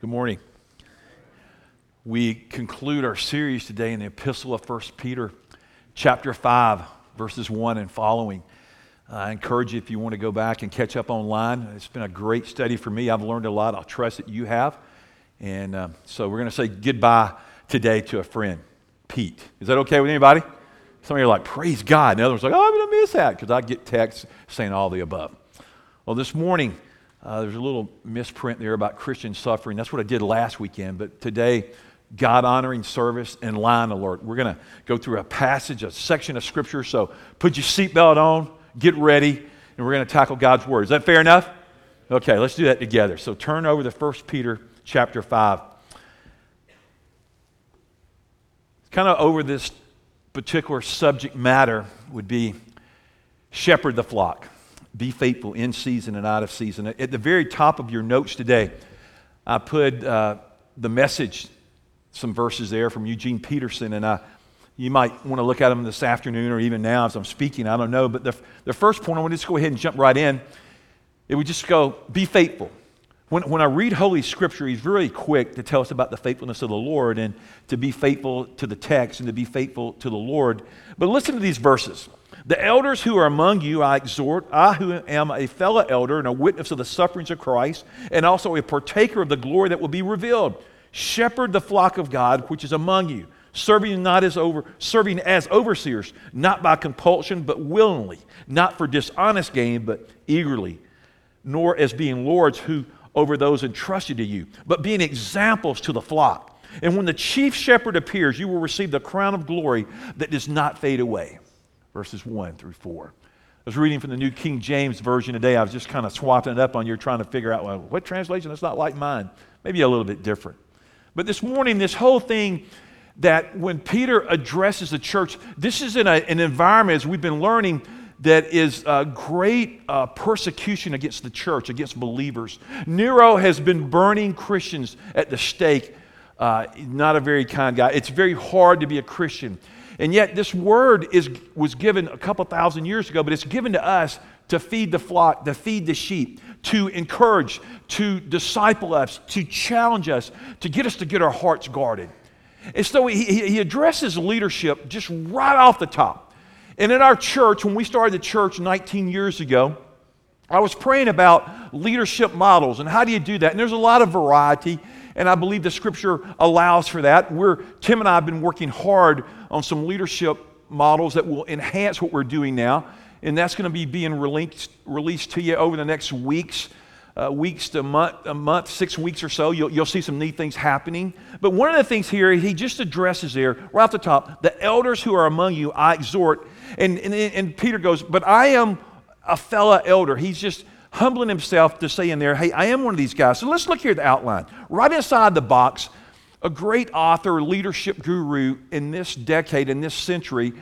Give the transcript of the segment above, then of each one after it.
Good morning. We conclude our series today in the Epistle of 1 Peter, chapter 5, verses 1 and following. I encourage you if you want to go back and catch up online. It's been a great study for me. I've learned a lot. I'll trust that you have. And uh, so we're going to say goodbye today to a friend, Pete. Is that okay with anybody? Some of you are like, praise God. And others are like, oh, I'm going to miss that because I get texts saying all the above. Well, this morning, uh, there's a little misprint there about Christian suffering. That's what I did last weekend. But today, God honoring service and lion alert. We're going to go through a passage, a section of Scripture. So put your seatbelt on, get ready, and we're going to tackle God's Word. Is that fair enough? Okay, let's do that together. So turn over to 1 Peter chapter 5. Kind of over this particular subject matter would be shepherd the flock. Be faithful in season and out of season. At the very top of your notes today, I put uh, the message, some verses there from Eugene Peterson, and I, you might want to look at them this afternoon or even now as I'm speaking. I don't know. But the, the first point, I want to just go ahead and jump right in. It would just go, be faithful. When, when I read Holy Scripture, he's very quick to tell us about the faithfulness of the Lord and to be faithful to the text and to be faithful to the Lord. But listen to these verses. The elders who are among you, I exhort, I who am a fellow elder and a witness of the sufferings of Christ, and also a partaker of the glory that will be revealed. Shepherd the flock of God which is among you, serving not as over serving as overseers, not by compulsion, but willingly, not for dishonest gain, but eagerly, nor as being lords who over those entrusted to you, but being examples to the flock. And when the chief shepherd appears, you will receive the crown of glory that does not fade away. Verses 1 through 4. I was reading from the New King James Version today. I was just kind of swapping it up on you, trying to figure out well, what translation is not like mine. Maybe a little bit different. But this morning, this whole thing that when Peter addresses the church, this is in a, an environment, as we've been learning, that is a great uh, persecution against the church, against believers. Nero has been burning Christians at the stake. Uh, not a very kind guy. It's very hard to be a Christian. And yet, this word is, was given a couple thousand years ago, but it's given to us to feed the flock, to feed the sheep, to encourage, to disciple us, to challenge us, to get us to get our hearts guarded. And so he, he addresses leadership just right off the top. And in our church, when we started the church 19 years ago, I was praying about leadership models and how do you do that? And there's a lot of variety, and I believe the scripture allows for that. We're, Tim and I have been working hard on some leadership models that will enhance what we're doing now, and that's going to be being released, released to you over the next weeks. Uh, weeks to a month, a month, six weeks or so, you'll, you'll see some neat things happening. But one of the things here, he just addresses there, right off the top, the elders who are among you, I exhort and, and, and Peter goes, But I am a fellow elder. He's just humbling himself to say in there, Hey, I am one of these guys. So let's look here at the outline. Right inside the box, a great author, leadership guru in this decade, in this century,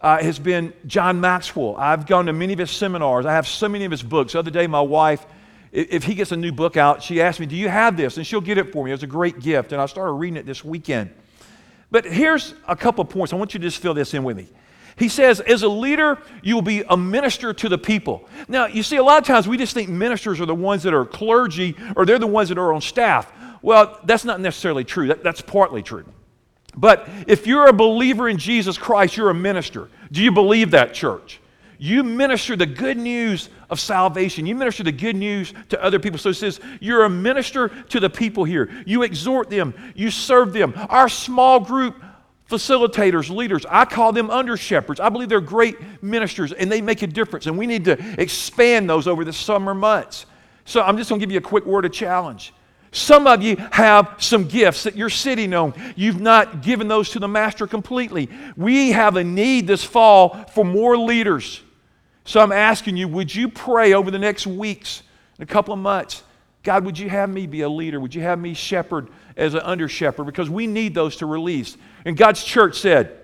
uh, has been John Maxwell. I've gone to many of his seminars. I have so many of his books. The other day, my wife, if he gets a new book out, she asked me, Do you have this? And she'll get it for me. It was a great gift. And I started reading it this weekend. But here's a couple of points. I want you to just fill this in with me. He says, as a leader, you will be a minister to the people. Now, you see, a lot of times we just think ministers are the ones that are clergy or they're the ones that are on staff. Well, that's not necessarily true. That, that's partly true. But if you're a believer in Jesus Christ, you're a minister. Do you believe that, church? You minister the good news of salvation. You minister the good news to other people. So it says, you're a minister to the people here. You exhort them, you serve them. Our small group facilitators, leaders. I call them under shepherds. I believe they're great ministers and they make a difference. And we need to expand those over the summer months. So I'm just going to give you a quick word of challenge. Some of you have some gifts that you're sitting on. You've not given those to the master completely. We have a need this fall for more leaders. So I'm asking you, would you pray over the next weeks, a couple of months? God, would you have me be a leader? Would you have me shepherd as an under shepherd? Because we need those to release. And God's church said,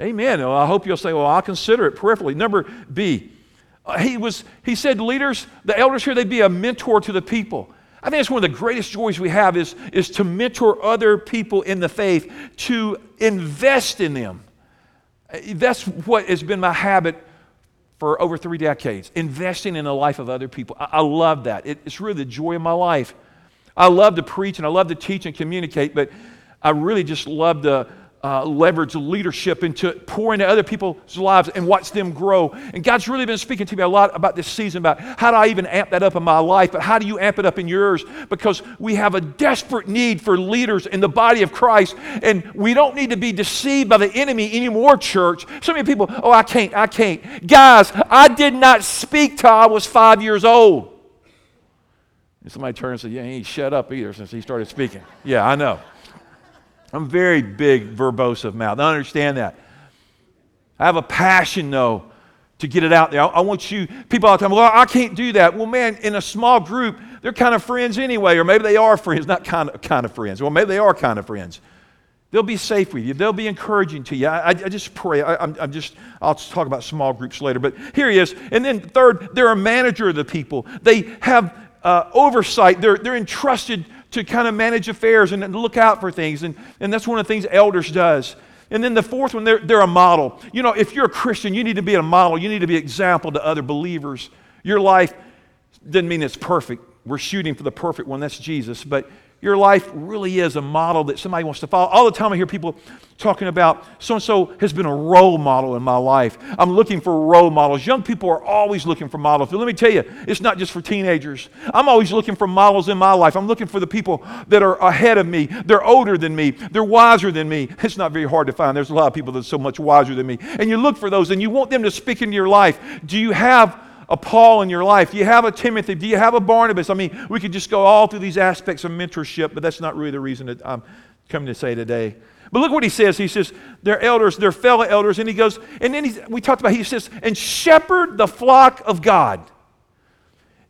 Amen. Well, I hope you'll say, Well, I'll consider it peripherally. Number B, uh, he, was, he said, leaders, the elders here, they'd be a mentor to the people. I think it's one of the greatest joys we have is, is to mentor other people in the faith, to invest in them. Uh, that's what has been my habit for over three decades, investing in the life of other people. I, I love that. It, it's really the joy of my life. I love to preach and I love to teach and communicate, but I really just love to uh, leverage leadership into pour into other people's lives and watch them grow. And God's really been speaking to me a lot about this season about how do I even amp that up in my life, but how do you amp it up in yours? Because we have a desperate need for leaders in the body of Christ, and we don't need to be deceived by the enemy anymore, church. So many people, oh, I can't, I can't. Guys, I did not speak till I was five years old. And somebody turned and said, Yeah, he shut up either since he started speaking. Yeah, I know. I'm very big, verbose of mouth. I understand that. I have a passion, though, to get it out there. I, I, want you, people all the time, well, I can't do that. Well, man, in a small group, they're kind of friends anyway, or maybe they are friends, not kind of, kind of friends. Well, maybe they are kind of friends. They'll be safe with you. They'll be encouraging to you. I, I just pray. I, am I'm just, I'll talk about small groups later. But here he is. And then third, they're a manager of the people. They have uh, oversight. They're, they're entrusted to kind of manage affairs and look out for things. And, and that's one of the things elders does. And then the fourth one, they're, they're a model. You know, if you're a Christian, you need to be a model. You need to be an example to other believers. Your life doesn't mean it's perfect. We're shooting for the perfect one. That's Jesus. But your life really is a model that somebody wants to follow. All the time I hear people talking about so and so has been a role model in my life. I'm looking for role models. Young people are always looking for models. But let me tell you, it's not just for teenagers. I'm always looking for models in my life. I'm looking for the people that are ahead of me. They're older than me. They're wiser than me. It's not very hard to find. There's a lot of people that are so much wiser than me. And you look for those and you want them to speak into your life. Do you have a Paul in your life? Do you have a Timothy? Do you have a Barnabas? I mean, we could just go all through these aspects of mentorship, but that's not really the reason that I'm coming to say today. But look what he says. He says, they're elders, they're fellow elders. And he goes, and then he, we talked about, he says, and shepherd the flock of God.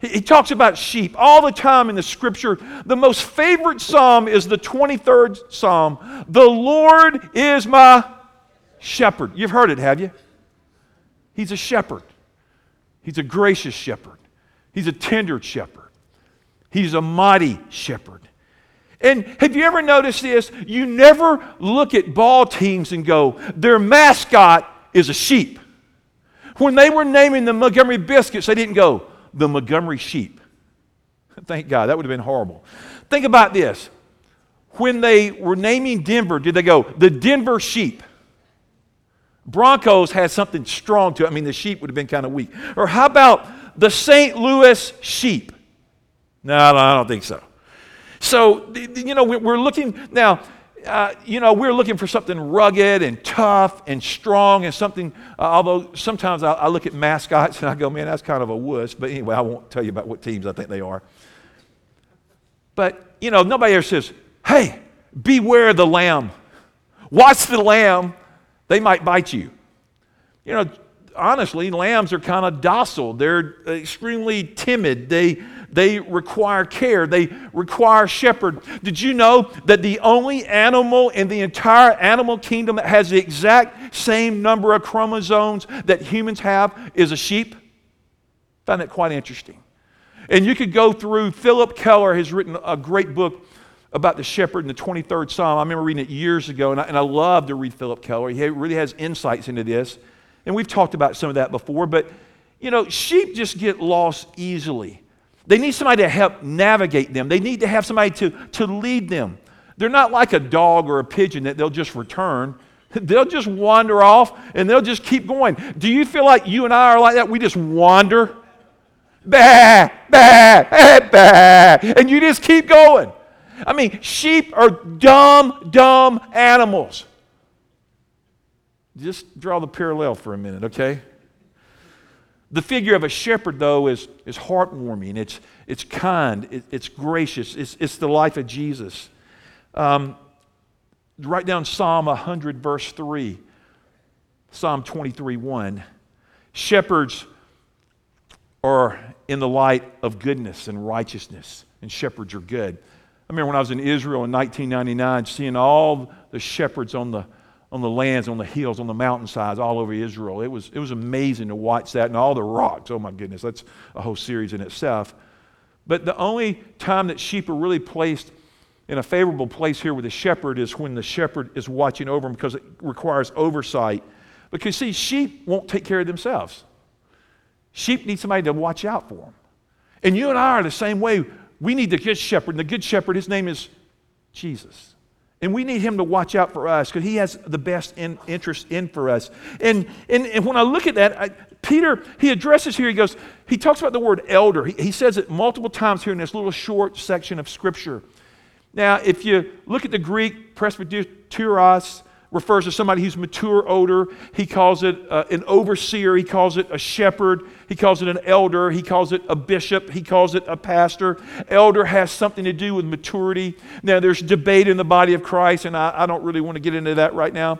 He, he talks about sheep all the time in the scripture. The most favorite psalm is the 23rd psalm. The Lord is my shepherd. You've heard it, have you? He's a shepherd. He's a gracious shepherd. He's a tender shepherd. He's a mighty shepherd. And have you ever noticed this? You never look at ball teams and go, their mascot is a sheep. When they were naming the Montgomery Biscuits, they didn't go, the Montgomery Sheep. Thank God, that would have been horrible. Think about this. When they were naming Denver, did they go, the Denver Sheep? Broncos had something strong to it. I mean, the sheep would have been kind of weak. Or how about the St. Louis sheep? No, I don't think so. So, you know, we're looking now. Uh, you know, we're looking for something rugged and tough and strong and something, uh, although sometimes I, I, look at mascots and I go, man, that's kind of a wuss. But anyway, I won't tell you about what teams I think they are. But, you know, nobody ever says, hey, beware the lamb. Watch the lamb they might bite you. You know, honestly, lambs are kind of docile. They're extremely timid. They, they require care. They require shepherd. Did you know that the only animal in the entire animal kingdom that has the exact same number of chromosomes that humans have is a sheep? Found that quite interesting. And you could go through, Phillip Keller has written a great book about the shepherd in the 23rd Psalm. I remember reading it years ago, and I, and I love to read Phillip Keller. He really has insights into this. And we've talked about some of that before, but you know, sheep just get lost easily. They need somebody to help navigate them, they need to have somebody to, to lead them. They're not like a dog or a pigeon that they'll just return. They'll just wander off and they'll just keep going. Do you feel like you and I are like that? We just wander. Bah, bah, eh, bah, and you just keep going. I mean, sheep are dumb, dumb animals. Just draw the parallel for a minute, okay? The figure of a shepherd, though, is, is heartwarming. It's, it's kind. It, it's gracious. It's, it's the life of Jesus. Um, write down Psalm 100, verse 3. Psalm 23, 1. Shepherds are in the light of goodness and righteousness, and shepherds are good. I remember when I was in Israel in 1999, seeing all the shepherds on the, on the lands, on the hills, on the mountainsides all over Israel. It was, it was amazing to watch that and all the rocks. Oh my goodness, that's a whole series in itself. But the only time that sheep are really placed in a favorable place here with the shepherd is when the shepherd is watching over them because it requires oversight. Because, see, sheep won't take care of themselves. Sheep need somebody to watch out for them. And you and I are the same way we need the good shepherd. And the good shepherd, his name is Jesus. And we need him to watch out for us because he has the best in, interest in for us. And, and, and when I look at that, I, Peter, he addresses here, he goes, he talks about the word elder. He, he says it multiple times here in this little short section of scripture. Now, if you look at the Greek, presbyteros, refers to somebody who's mature older. He calls it uh, an overseer. He calls it a shepherd. He calls it an elder. He calls it a bishop. He calls it a pastor. Elder has something to do with maturity. Now, there's debate in the body of Christ, and I, I don't really want to get into that right now.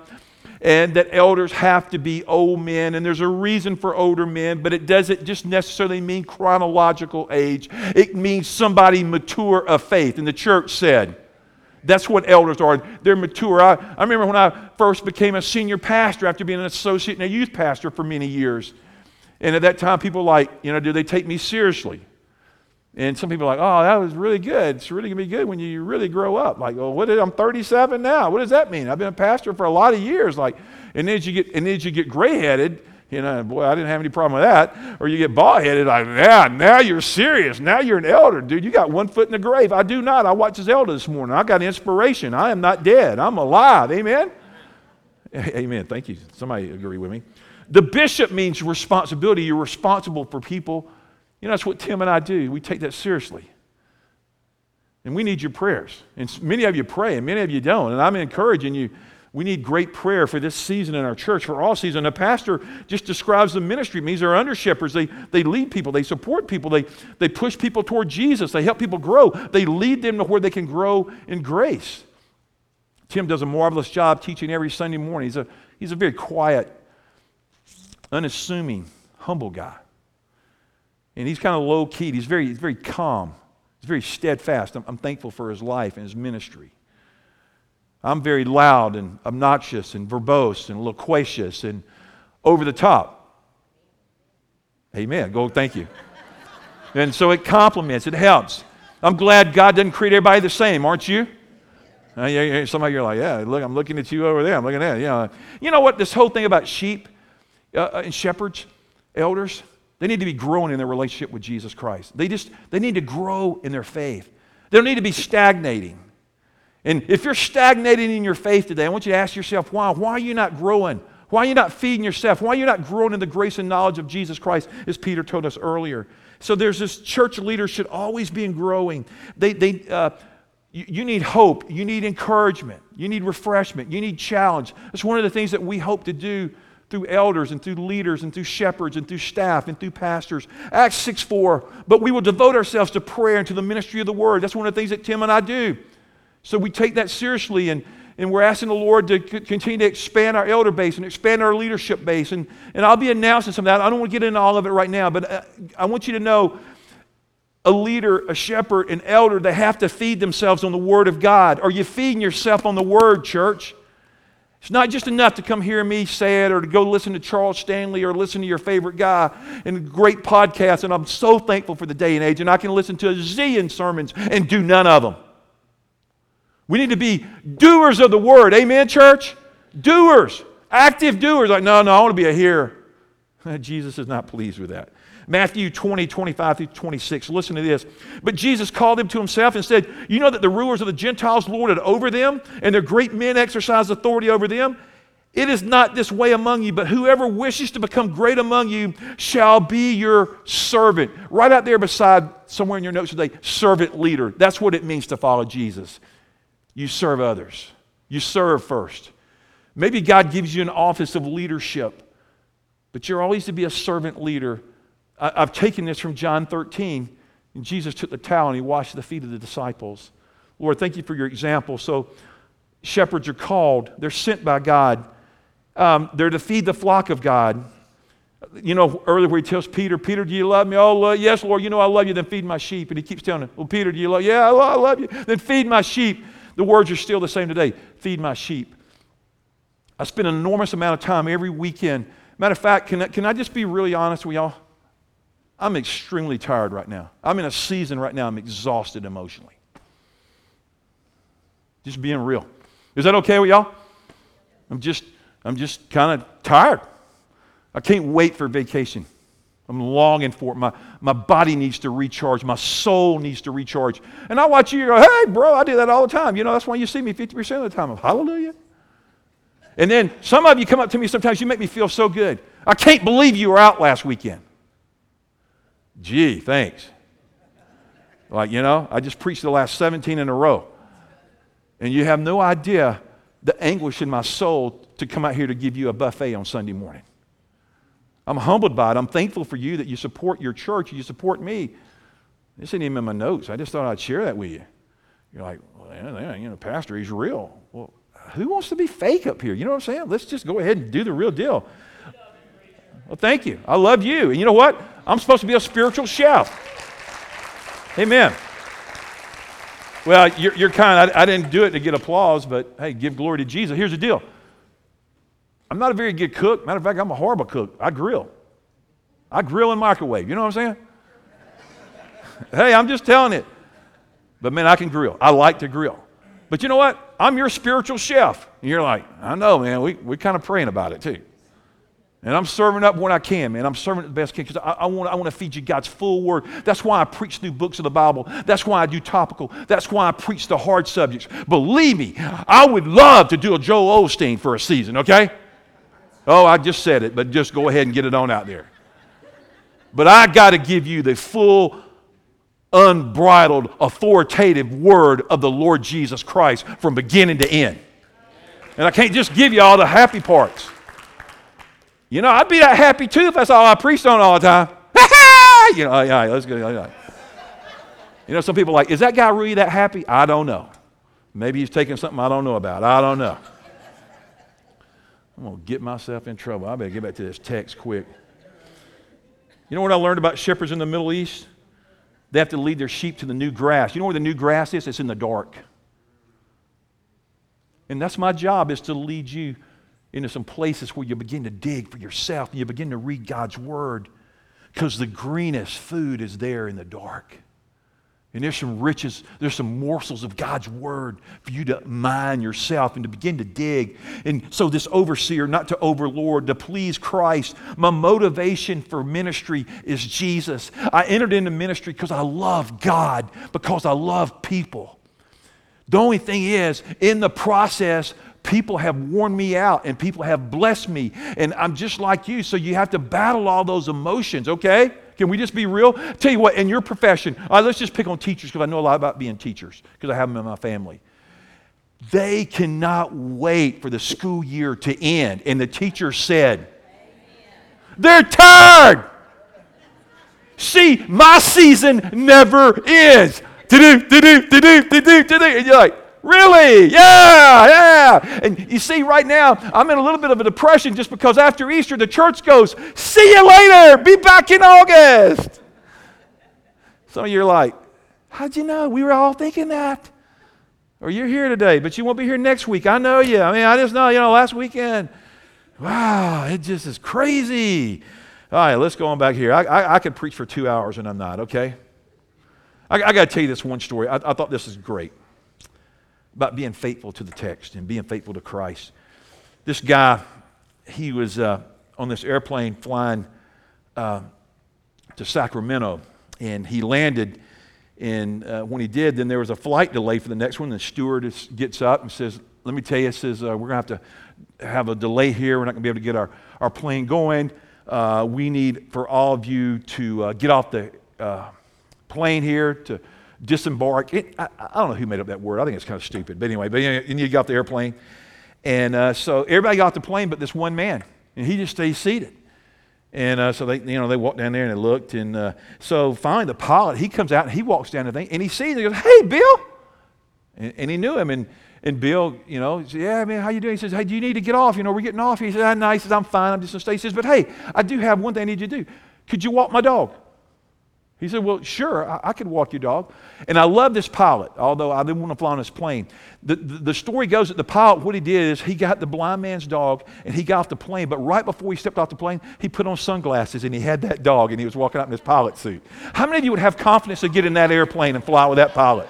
And that elders have to be old men, and there's a reason for older men, but it doesn't just necessarily mean chronological age. It means somebody mature of faith. And the church said, that's what elders are. They're mature. I, I remember when I first became a senior pastor after being an associate and a youth pastor for many years. And at that time, people like, you know, do they take me seriously? And some people are like, oh, that was really good. It's really going to be good when you really grow up. Like, well, what did, I'm 37 now. What does that mean? I've been a pastor for a lot of years. Like, and then you get, and then you get gray headed you know, boy, I didn't have any problem with that. Or you get bald headed, like, yeah, now you're serious. Now you're an elder. Dude, you got one foot in the grave. I do not. I watched his elder this morning. I got inspiration. I am not dead. I'm alive. Amen? Amen. Thank you. Somebody agree with me. The bishop means responsibility. You're responsible for people. You know, that's what Tim and I do. We take that seriously. And we need your prayers. And many of you pray, and many of you don't. And I'm encouraging you we need great prayer for this season in our church, for all season. A pastor just describes the ministry. It means they're under shepherds. They, they lead people, they support people, they, they push people toward Jesus, they help people grow, they lead them to where they can grow in grace. Tim does a marvelous job teaching every Sunday morning. He's a, he's a very quiet, unassuming, humble guy. And he's kind of low key. He's very, he's very calm. He's very steadfast. I'm, I'm thankful for his life and his ministry. I'm very loud and obnoxious and verbose and loquacious and over the top. Amen. Go, thank you. and so it complements, it helps. I'm glad God doesn't create everybody the same, aren't you? Uh, yeah, some of you are like, yeah, look, I'm looking at you over there. I'm looking at you. Know. You know what? This whole thing about sheep uh, uh, and shepherds, elders, they need to be growing in their relationship with Jesus Christ. They just they need to grow in their faith. They don't need to be stagnating. And if you're stagnating in your faith today, I want you to ask yourself why. Why are you not growing? Why are you not feeding yourself? Why are you not growing in the grace and knowledge of Jesus Christ, as Peter told us earlier? So there's this church leader should always be in growing. They, they, uh, you, you need hope. You need encouragement. You need refreshment. You need challenge. That's one of the things that we hope to do through elders and through leaders and through shepherds and through staff and through pastors. Acts 6 4. But we will devote ourselves to prayer and to the ministry of the word. That's one of the things that Tim and I do. So we take that seriously and, and we're asking the Lord to c- continue to expand our elder base and expand our leadership base. And, and I'll be announcing some of that. I don't want to get into all of it right now, but uh, I want you to know a leader, a shepherd, an elder, they have to feed themselves on the Word of God. Are you feeding yourself on the Word, church? It's not just enough to come hear me say it or to go listen to Charles Stanley or listen to your favorite guy and great podcasts. And I'm so thankful for the day and age. And I can listen to a zillion sermons and do none of them. We need to be doers of the word. Amen, church? Doers. Active doers. Like, no, no, I want to be a hearer. Jesus is not pleased with that. Matthew 20, 25 through 26. Listen to this. But Jesus called them to himself and said, You know that the rulers of the Gentiles lorded over them, and their great men exercise authority over them? It is not this way among you, but whoever wishes to become great among you shall be your servant. Right out there beside somewhere in your notes today, servant leader. That's what it means to follow Jesus you serve others. You serve first. Maybe God gives you an office of leadership, but you're always to be a servant leader. I, have taken this from John 13, and Jesus took the towel and he washed the feet of the disciples. Lord, thank you for your example. So, shepherds are called, they're sent by God, um, they're to feed the flock of God. You know, earlier where he tells Peter, Peter, do you love me? Oh, yes, Lord, you know I love you, then feed my sheep. And he keeps telling him, Well, Peter, do you love Yeah, I love you, then feed my sheep. The words are still the same today feed my sheep. I spend an enormous amount of time every weekend. Matter of fact, can I, can I just be really honest with y'all? I'm extremely tired right now. I'm in a season right now, I'm exhausted emotionally. Just being real. Is that okay with y'all? I'm just, I'm just kind of tired. I can't wait for vacation. I'm longing for it. My, my body needs to recharge. My soul needs to recharge. And I watch you go, hey, bro, I do that all the time. You know, that's why you see me 50% of the time. Hallelujah. And then some of you come up to me sometimes, you make me feel so good. I can't believe you were out last weekend. Gee, thanks. Like, you know, I just preached the last 17 in a row. And you have no idea the anguish in my soul to come out here to give you a buffet on Sunday morning. I'm humbled by it. I'm thankful for you that you support your church, you support me. This ain't even in my notes. I just thought I'd share that with you. You're like, well, you know, Pastor, he's real. Well, who wants to be fake up here? You know what I'm saying? Let's just go ahead and do the real deal. Well, thank you. I love you. And you know what? I'm supposed to be a spiritual chef. Amen. Well, you're, you're kind. I, I didn't do it to get applause, but hey, give glory to Jesus. Here's the deal I'm not a very good cook. Matter of fact, I'm a horrible cook. I grill. I grill and microwave. You know what I'm saying? hey, I'm just telling it. But man, I can grill. I like to grill. But you know what? I'm your spiritual chef. And you're like, I know, man. We, we're kind of praying about it too. And I'm serving up when I can, man. I'm serving it the best I can because I, I, want, I want to feed you God's full word. That's why I preach through books of the Bible. That's why I do topical. That's why I preach the hard subjects. Believe me, I would love to do a Joel Osteen for a season, okay? Oh, I just said it, but just go ahead and get it on out there. But I got to give you the full, unbridled, authoritative word of the Lord Jesus Christ from beginning to end. And I can't just give you all the happy parts. You know, I'd be that happy too if that's all I preached on all the time. you know, yeah, let's go. You know, some people like, is that guy really that happy? I don't know. Maybe he's taking something I don't know about. I don't know. I'm going to get myself in trouble. I better get back to this text quick. You know what I learned about shepherds in the Middle East? They have to lead their sheep to the new grass. You know where the new grass is? It's in the dark. And that's my job is to lead you into some places where you begin to dig for yourself and you begin to read God's word because the greenest food is there in the dark. And there's some riches, there's some morsels of God's word for you to mine yourself and to begin to dig. And so, this overseer, not to overlord, to please Christ, my motivation for ministry is Jesus. I entered into ministry because I love God, because I love people. The only thing is, in the process, people have worn me out and people have blessed me. And I'm just like you, so you have to battle all those emotions, okay? Can we just be real? Tell you what, in your profession, right, let's just pick on teachers because I know a lot about being teachers because I have them in my family. They cannot wait for the school year to end. And the teacher said, They're tired. See, my season never ends. To-do, to-do, to-do, to-do, to-do. And you're like, Really? Yeah, yeah. And you see, right now, I'm in a little bit of a depression just because after Easter, the church goes, See you later. Be back in August. Some of you are like, How'd you know? We were all thinking that. Or you're here today, but you won't be here next week. I know you. I mean, I just know, you know, last weekend, wow, it just is crazy. All right, let's go on back here. I, I, I could preach for two hours and I'm not, okay? I, I got to tell you this one story. I, I thought this is great about being faithful to the text and being faithful to Christ. This guy, he was uh, on this airplane flying uh, to Sacramento, and he landed. And uh, when he did, then there was a flight delay for the next one. The stewardess gets up and says, Let me tell you, says, uh, we're going to have to have a delay here. We're not going to be able to get our, our plane going. Uh, we need for all of you to uh, get off the plane here to disembark. It, I, I, don't know who made up that word. I think it's kind of stupid. But anyway, but and you got the airplane. And uh, so everybody got the plane but this one man. And he just stays seated. And uh, so they, you know, they walked down there and they looked. And uh, so finally the pilot, he comes out and he walks down the thing and he sees and he goes, hey, Bill. And, and he knew him. And, and Bill, you know, said, yeah, man, how you doing? He says, hey, do you need to get off? You know, we're getting off. He says, ah, no. He says, I'm fine. I'm just going to stay. He says, but hey, I do have one thing I need you to do. Could you walk my dog? He said, Well, sure, I, I, could walk your dog. And I love this pilot, although I didn't want to fly on his plane. The, the, the, story goes that the pilot, what he did is he got the blind man's dog and he got off the plane. But right before he stepped off the plane, he put on sunglasses and he had that dog and he was walking out in his pilot suit. How many of you would have confidence to get in that airplane and fly with that pilot?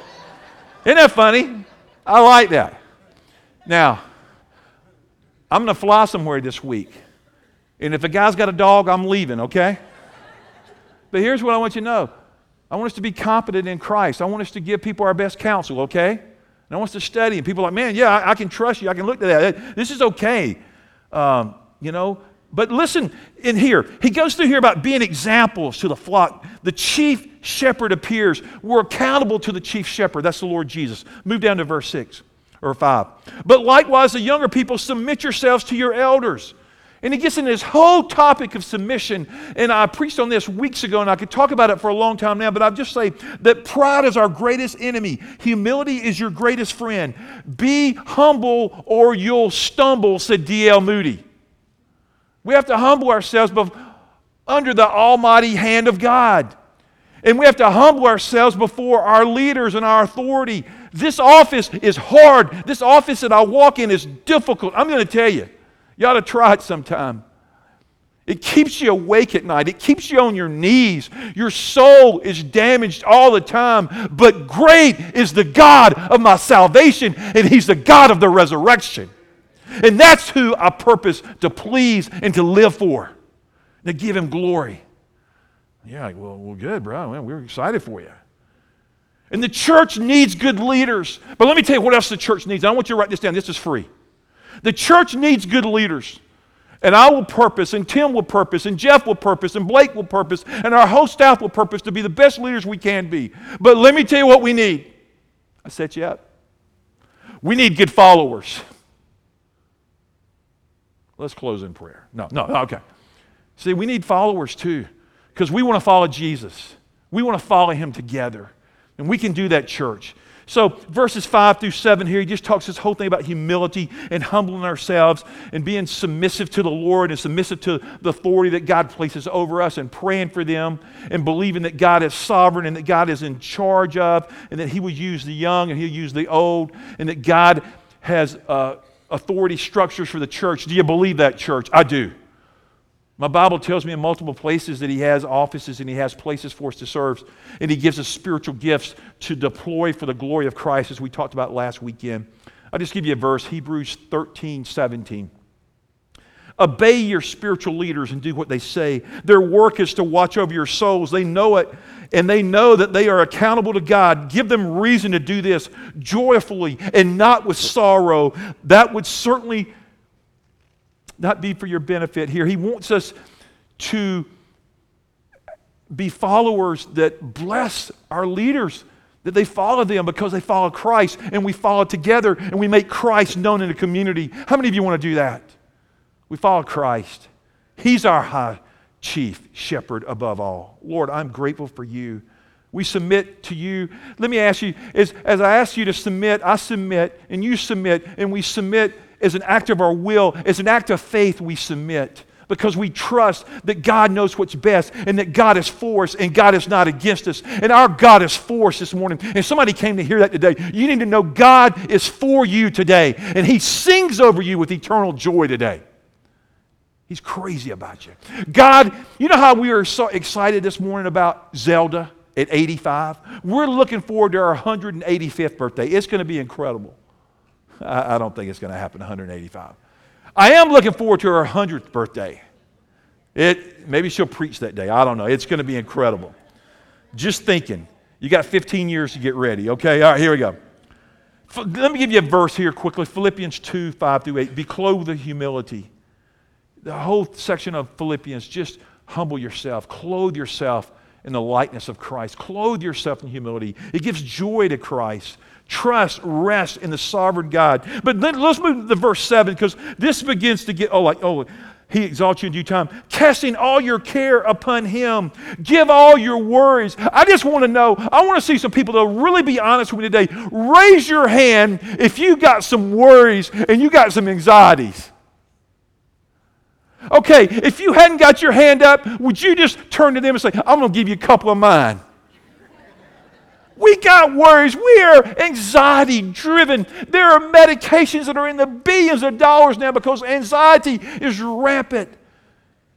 Isn't that funny? I like that. Now, I'm going to fly somewhere this week. And if a guy's got a dog, I'm leaving, okay? But here's what I want you to know I want us to be competent in Christ. I want us to give people our best counsel, okay? And I want us to study. And people are like, man, yeah, I, I can trust you. I can look to that. This is okay. Um, you know, but listen in here. He goes through here about being examples to the flock. The chief shepherd appears. We're accountable to the chief shepherd. That's the Lord Jesus. Move down to verse 6 or 5. But likewise, the younger people, submit yourselves to your elders. And he gets into this whole topic of submission. And I preached on this weeks ago, and I could talk about it for a long time now, but I'll just say that pride is our greatest enemy. Humility is your greatest friend. Be humble or you'll stumble, said D.L. Moody. We have to humble ourselves under the almighty hand of God. And we have to humble ourselves before our leaders and our authority. This office is hard. This office that I walk in is difficult. I'm going to tell you. You ought to try it sometime. It keeps you awake at night. It keeps you on your knees. Your soul is damaged all the time. But great is the God of my salvation, and He's the God of the resurrection. And that's who I purpose to please and to live for, to give Him glory. Yeah, well, well good, bro. Well, we're excited for you. And the church needs good leaders. But let me tell you what else the church needs. I want you to write this down. This is free. The church needs good leaders. And I will purpose, and Tim will purpose, and Jeff will purpose, and Blake will purpose, and our whole staff will purpose to be the best leaders we can be. But let me tell you what we need. I set you up. We need good followers. Let's close in prayer. No, no, okay. See, we need followers too, because we want to follow Jesus. We want to follow him together. And we can do that, church. So, verses 5 through 7 here, he just talks this whole thing about humility and humbling ourselves and being submissive to the Lord and submissive to the authority that God places over us and praying for them and believing that God is sovereign and that God is in charge of and that He will use the young and He'll use the old and that God has uh, authority structures for the church. Do you believe that, church? I do. My Bible tells me in multiple places that He has offices and He has places for us to serve, and He gives us spiritual gifts to deploy for the glory of Christ, as we talked about last weekend. I'll just give you a verse Hebrews 13 17. Obey your spiritual leaders and do what they say. Their work is to watch over your souls. They know it, and they know that they are accountable to God. Give them reason to do this joyfully and not with sorrow. That would certainly not be for your benefit here. He wants us to be followers that bless our leaders, that they follow them because they follow Christ and we follow together and we make Christ known in the community. How many of you want to do that? We follow Christ. He's our high chief shepherd above all. Lord, I'm grateful for you. We submit to you. Let me ask you, as, as I ask you to submit, I submit, and you submit, and we submit as an act of our will, it's an act of faith, we submit because we trust that God knows what's best and that God is for us and God is not against us. And our God is for us this morning. And somebody came to hear that today. You need to know God is for you today and He sings over you with eternal joy today. He's crazy about you. God, you know how we are so excited this morning about Zelda at 85? We're looking forward to our 185th birthday. It's going to be incredible. I, I don't think it's going to happen 185. I am looking forward to her 100th birthday. It, maybe she'll preach that day. I don't know. It's going to be incredible. Just thinking. You got 15 years to get ready. Okay, all right, here we go. Let me give you a verse here quickly Philippians 2 5 through 8. Be clothed with humility. The whole section of Philippians, just humble yourself, clothe yourself in the likeness of Christ, clothe yourself in humility. It gives joy to Christ trust, rest in the sovereign God. But let's move to verse 7 because this begins to get, oh, like, oh, he exalts you in due time, casting all your care upon him. Give all your worries. I just want to know, I want to see some people that will really be honest with me today. Raise your hand if you got some worries and you got some anxieties. Okay, if you hadn't got your hand up, would you just turn to them and say, I'm going to give you a couple of mine? We got worries. We are anxiety driven. There are medications that are in the billions of dollars now because anxiety is rampant.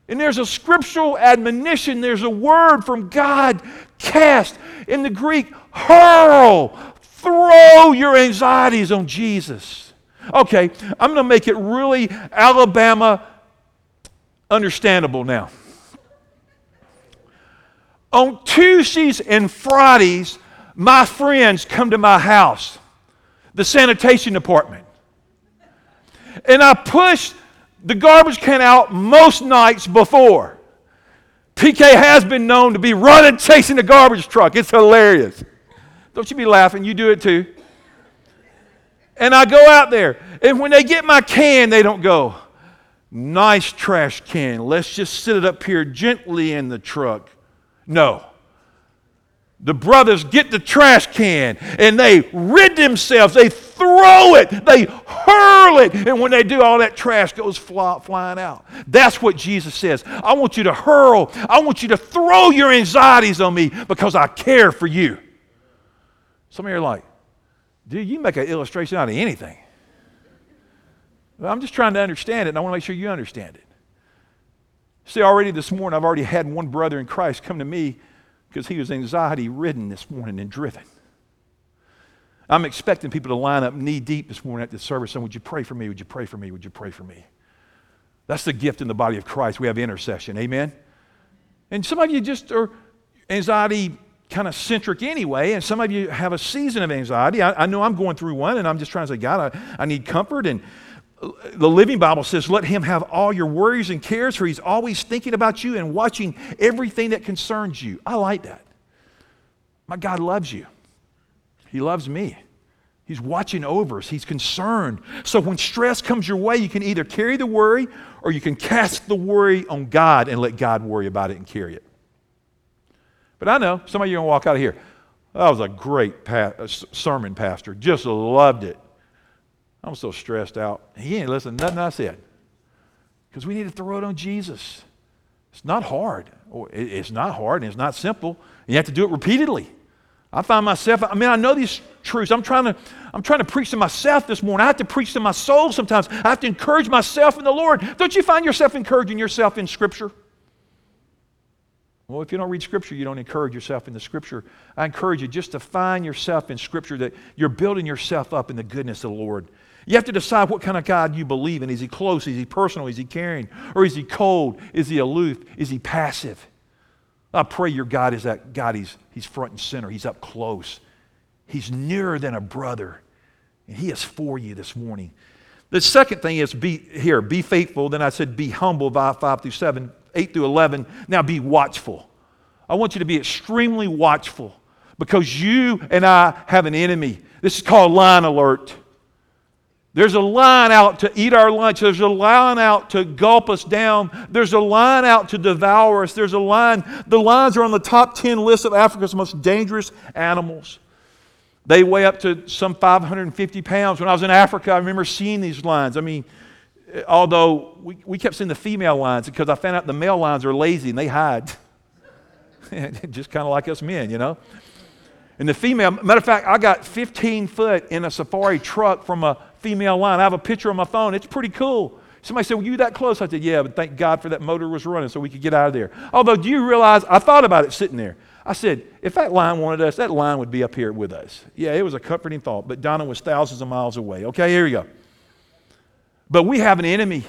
And there's a scriptural admonition, there's a word from God cast in the Greek hurl. Throw your anxieties on Jesus. Okay, I'm going to make it really Alabama understandable now. On Tuesdays and Fridays, my friends come to my house, the sanitation department. And I push the garbage can out most nights before. PK has been known to be running, chasing the garbage truck. It's hilarious. Don't you be laughing, you do it too. And I go out there, and when they get my can, they don't go, nice trash can. Let's just sit it up here gently in the truck. No. The brothers get the trash can and they rid themselves. They throw it. They hurl it. And when they do, all that trash goes fly, flying out. That's what Jesus says. I want you to hurl. I want you to throw your anxieties on me because I care for you. Some of you are like, dude, you make an illustration out of anything. I'm just trying to understand it, and I want to make sure you understand it. See, already this morning, I've already had one brother in Christ come to me because he was anxiety ridden this morning and driven. I'm expecting people to line up knee deep this morning at the service and would you pray for me? Would you pray for me? Would you pray for me? That's the gift in the body of Christ. We have intercession. Amen? And some of you just are anxiety kind of centric anyway, and some of you have a season of anxiety. I, I know I'm going through one, and I'm just trying to say, God, I, I need comfort. And the Living Bible says, let him have all your worries and cares, for he's always thinking about you and watching everything that concerns you. I like that. My God loves you, He loves me. He's watching over us. He's concerned. So when stress comes your way, you can either carry the worry or you can cast the worry on God and let God worry about it and carry it. But I know some of you are going to walk out of here. That was a great pa- sermon, Pastor. Just loved it. I'm so stressed out. He ain't listening to nothing I said. Because we need to throw it on Jesus. It's not hard. Oh, it's not hard and it's not simple. You have to do it repeatedly. I find myself, I mean, I know these truths. I'm trying to, I'm trying to preach to myself this morning. I have to preach to my soul sometimes. I have to encourage myself in the Lord. Don't you find yourself encouraging yourself in Scripture? Well, if you don't read Scripture, you don't encourage yourself in the Scripture. I encourage you just to find yourself in Scripture that you're building yourself up in the goodness of the Lord. You have to decide what kind of God you believe in. Is he close? Is he personal? Is he caring? Or is he cold? Is he aloof? Is he passive? I pray your God is that God, he's, he's front and center. He's up close. He's nearer than a brother. And he is for you this morning. The second thing is be here, be faithful. Then I said be humble, 5 through 7, 8 through 11. Now be watchful. I want you to be extremely watchful because you and I have an enemy. This is called lion alert. There's a lion out to eat our lunch. There's a lion out to gulp us down. There's a lion out to devour us. There's a lion. The lions are on the top 10 list of Africa's most dangerous animals. They weigh up to some 550 pounds. When I was in Africa, I remember seeing these lions. I mean, although we, we kept seeing the female lions because I found out the male lions are lazy and they hide. Just kind of like us men, you know. And the female, matter of fact, I got 15 foot in a safari truck from a female lion. I have a picture on my phone. It's pretty cool. Somebody said, Were you that close? I said, Yeah, but thank God for that motor was running so we could get out of there. Although, do you realize, I thought about it sitting there. I said, If that lion wanted us, that lion would be up here with us. Yeah, it was a comforting thought, but Donna was thousands of miles away. Okay, here we go. But we have an enemy,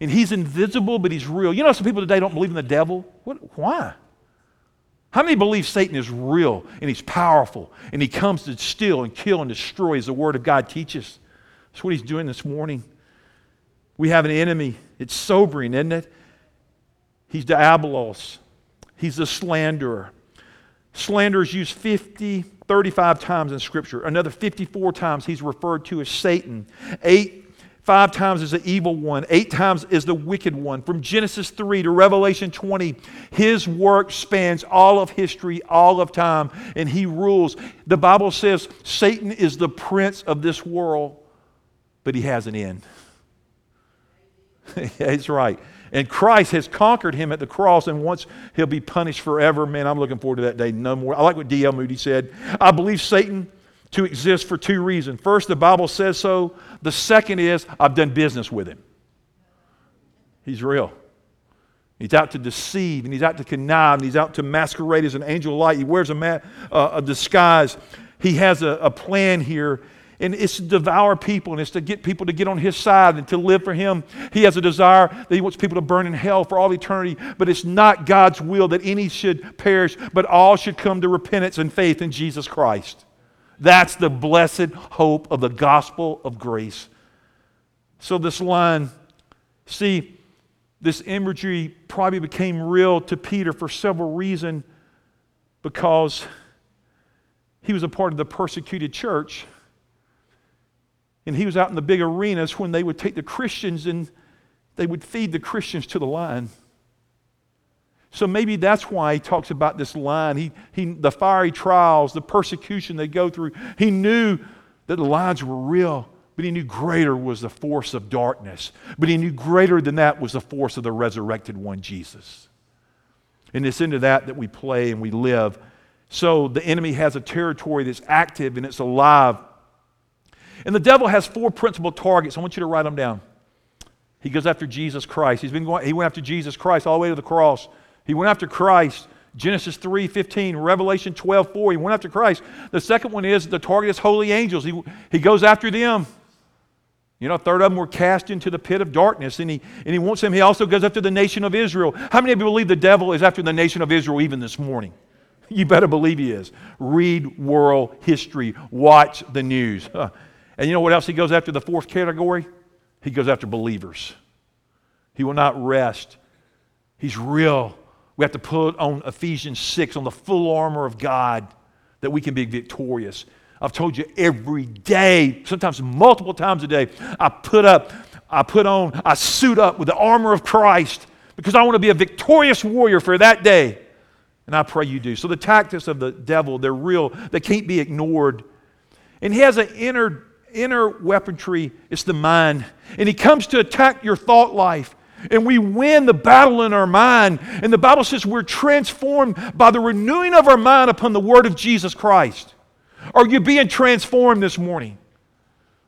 and he's invisible, but he's real. You know, some people today don't believe in the devil. What, why? How many believe Satan is real and he's powerful and he comes to steal and kill and destroy as the Word of God teaches? That's what he's doing this morning. We have an enemy. It's sobering, isn't it? He's diabolos. He's a slanderer. Slander is used 50, 35 times in Scripture. Another 54 times he's referred to as Satan. Eight Five times is the evil one, eight times is the wicked one. From Genesis 3 to Revelation 20, his work spans all of history, all of time, and he rules. The Bible says Satan is the prince of this world, but he has an end. That's right. And Christ has conquered him at the cross, and once he'll be punished forever. Man, I'm looking forward to that day. No more. I like what D.L. Moody said. I believe Satan to exist for two reasons. First, the Bible says so. The second is, I've done business with him. He's real. He's out to deceive and he's out to connive and he's out to masquerade as an angel of light. He wears a, ma- uh, a disguise. He has a, a plan here and it's to devour people and it's to get people to get on his side and to live for him. He has a desire that he wants people to burn in hell for all eternity, but it's not God's will that any should perish, but all should come to repentance and faith in Jesus Christ. That's the blessed hope of the gospel of grace. So, this lion, see, this imagery probably became real to Peter for several reasons because he was a part of the persecuted church. And he was out in the big arenas when they would take the Christians and they would feed the Christians to the lion. So maybe that's why he talks about this lion. He, he, the fiery trials, the persecution they go through. He knew that the lions were real, but he knew greater was the force of darkness. But he knew greater than that was the force of the resurrected one, Jesus. And it's into that that we play and we live. So the enemy has a territory that's active and it's alive. And the devil has four principal targets. I want you to write them down. He goes after Jesus Christ. He's been going, he went after Jesus Christ all the way to the cross. He went after Christ. Genesis 3 15, Revelation 12 4. He went after Christ. The second one is the target is holy angels. He, he goes after them. You know, a third of them were cast into the pit of darkness, and he, and he wants them. He also goes after the nation of Israel. How many of you believe the devil is after the nation of Israel even this morning? You better believe he is. Read world history, watch the news. And you know what else he goes after? The fourth category? He goes after believers. He will not rest. He's real. We have to put on Ephesians 6 on the full armor of God that we can be victorious. I've told you every day, sometimes multiple times a day, I put up, I put on, I suit up with the armor of Christ because I want to be a victorious warrior for that day. And I pray you do. So the tactics of the devil, they're real, they can't be ignored. And he has an inner, inner weaponry, it's the mind. And he comes to attack your thought life and we win the battle in our mind. And the Bible says we're transformed by the renewing of our mind upon the word of Jesus Christ. Are you being transformed this morning?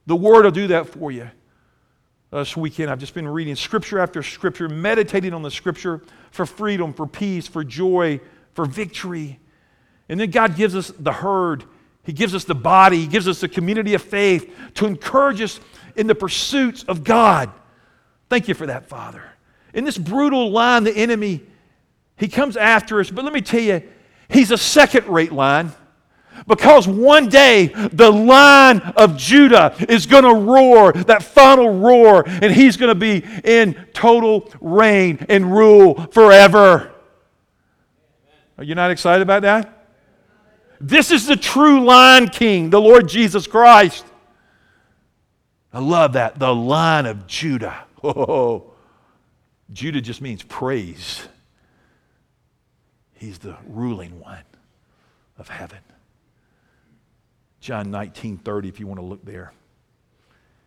The word will do that for you. Uh, this weekend, I've just been reading scripture after scripture, meditating on the scripture for freedom, for peace, for joy, for victory. And then God gives us the herd, He gives us the body, He gives us the community of faith to encourage us in the pursuits of God. Thank you for that, Father. In this brutal lion, the enemy, he comes after us, but let me tell you, he's a second rate lion. Because one day the lion of Judah is going to roar, that final roar, and he's going to be in total reign and rule forever. Are you not excited about that? This is the true lion king, the Lord Jesus Christ. I love that. The lion of Judah. Oh, Judah just means praise. He's the ruling one of heaven. John 19 30, if you want to look there.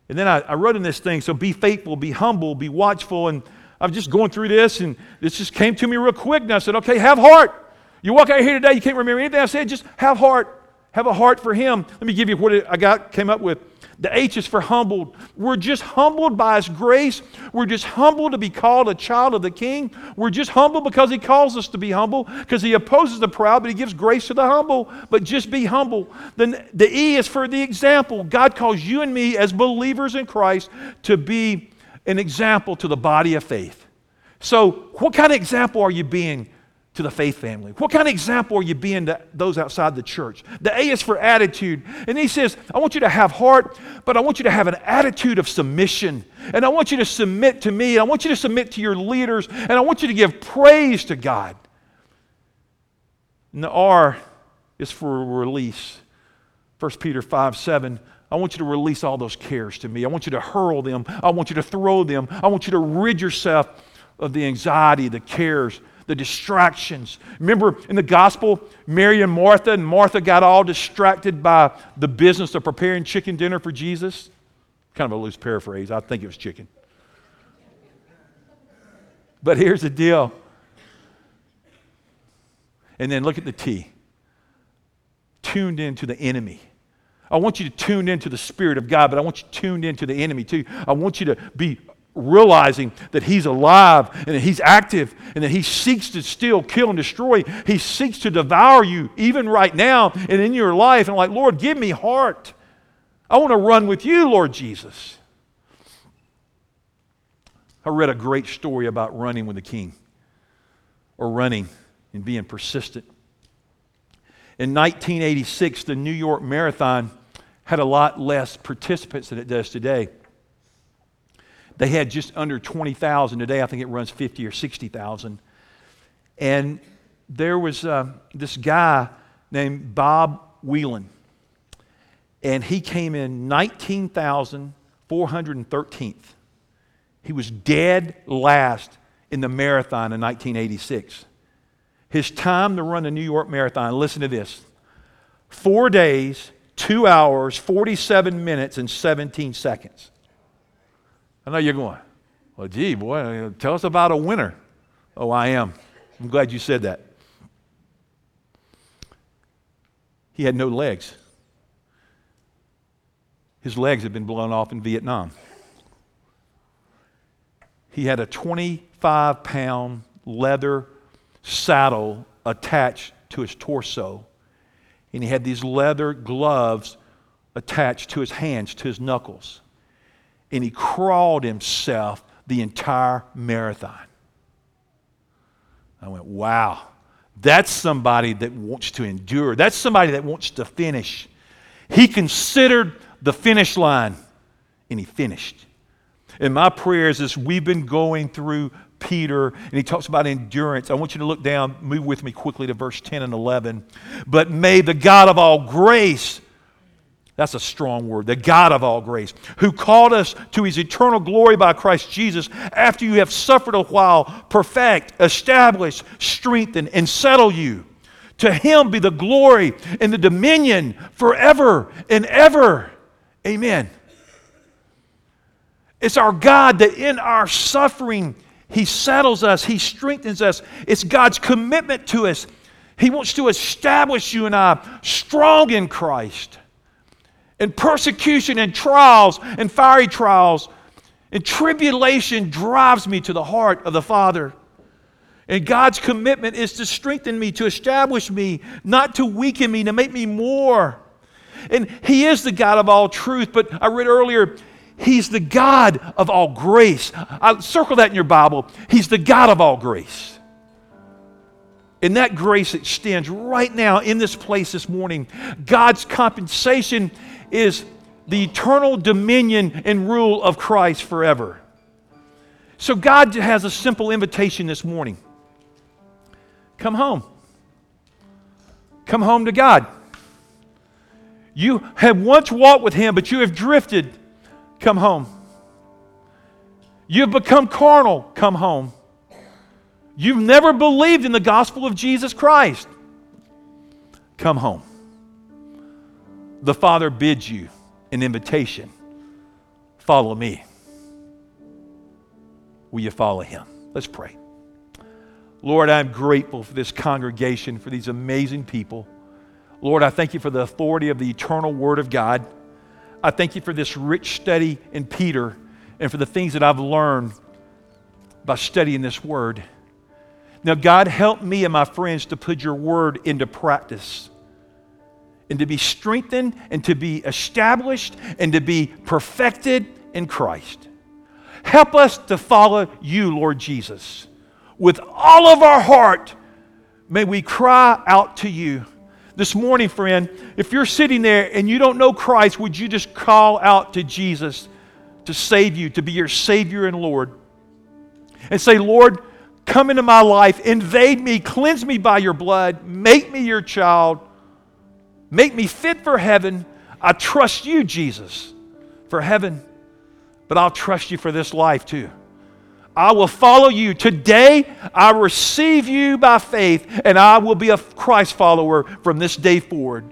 And then I, I wrote in this thing so be faithful, be humble, be watchful. And I'm just going through this, and this just came to me real quick. And I said, okay, have heart. You walk out here today, you can't remember anything I said, just have heart. Have a heart for Him. Let me give you what I got, came up with. The H is for humbled. We're just humbled by His grace. We're just humbled to be called a child of the King. We're just humble because He calls us to be humble, because He opposes the proud, but He gives grace to the humble. But just be humble. Then the E is for the example. God calls you and me as believers in Christ to be an example to the body of faith. So, what kind of example are you being to the faith family? What kind of example are you being to those outside the church? The A is for attitude. And he says, I want you to have heart, but I want you to have an attitude of submission. And I want you to submit to me. and I want you to submit to your leaders. And I want you to give praise to God. And the R is for release. 1 Peter 5 7. I want you to release all those cares to me. I want you to hurl them. I want you to throw them. I want you to rid yourself of the anxiety, the cares the distractions. Remember in the gospel, Mary and Martha, and Martha got all distracted by the business of preparing chicken dinner for Jesus. Kind of a loose paraphrase. I think it was chicken. But here's the deal. And then look at the T. Tuned into the enemy. I want you to tune into the Spirit of God, but I want you tuned into the enemy too. I want you to be realizing that he's alive and that he's active and that he seeks to steal, kill, and destroy. He seeks to devour you even right now and in your life. And like, Lord, give me heart. I want to run with you, Lord Jesus. I read a great story about running with the king or running and being persistent. In 1986, the New York Marathon had a lot less participants than it does today. They had just under 20,000. Today, I think it runs 50 or 60,000. And there was uh, this guy named Bob Wieland, and he came in 19,413th. He was dead last in the marathon in 1986. His time to run the New York Marathon, listen to this four days, two hours, 47 minutes, and 17 seconds. I know you're going, well, gee, boy, tell us about a winner. Oh, I am. I'm glad you said that. He had no legs. His legs had been blown off in Vietnam. He had a 25 pound leather saddle attached to his torso, and he had these leather gloves attached to his hands, to his knuckles. And he crawled himself the entire marathon. I went, wow, that's somebody that wants to endure. That's somebody that wants to finish. He considered the finish line and he finished. And my prayers as we've been going through Peter, and he talks about endurance. I want you to look down, move with me quickly to verse 10 and 11. But may the God of all grace, that's a strong word, the God of all grace, who called us to his eternal glory by Christ Jesus, after you have suffered a while, perfect, establish, strengthen, and settle you. To him be the glory and the dominion forever and ever. Amen. It's our God that in our suffering, He settles us, He strengthens us. It's God's commitment to us. He wants to establish you and I strong in Christ. And persecution and trials and fiery trials and tribulation drives me to the heart of the Father. And God's commitment is to strengthen me, to establish me, not to weaken me, to make me more. And He is the God of all truth. But I read earlier, He's the God of all grace. I circle that in your Bible. He's the God of all grace. And that grace extends right now in this place this morning. God's compensation is the eternal dominion and rule of Christ forever. So God has a simple invitation this morning come home. Come home to God. You have once walked with Him, but you have drifted come home. You've become carnal, come home. You've never believed in the gospel of Jesus Christ, come home. The Father bids you an invitation follow me. Will you follow him? Let's pray. Lord, I'm grateful for this congregation, for these amazing people. Lord, I thank you for the authority of the eternal Word of God. I thank you for this rich study in Peter and for the things that I've learned by studying this word. Now, God, help me and my friends to put your word into practice and to be strengthened and to be established and to be perfected in Christ. Help us to follow you, Lord Jesus. With all of our heart, may we cry out to you this morning, friend, if you're sitting there and you don't know Christ, would you just call out to Jesus to save you, to be your Savior and Lord? And say, Lord, come into my life, invade me, cleanse me by your blood, make me your child, make me fit for heaven. I trust you, Jesus, for heaven, but I'll trust you for this life too. I will follow you. Today, I receive you by faith, and I will be a Christ follower from this day forward.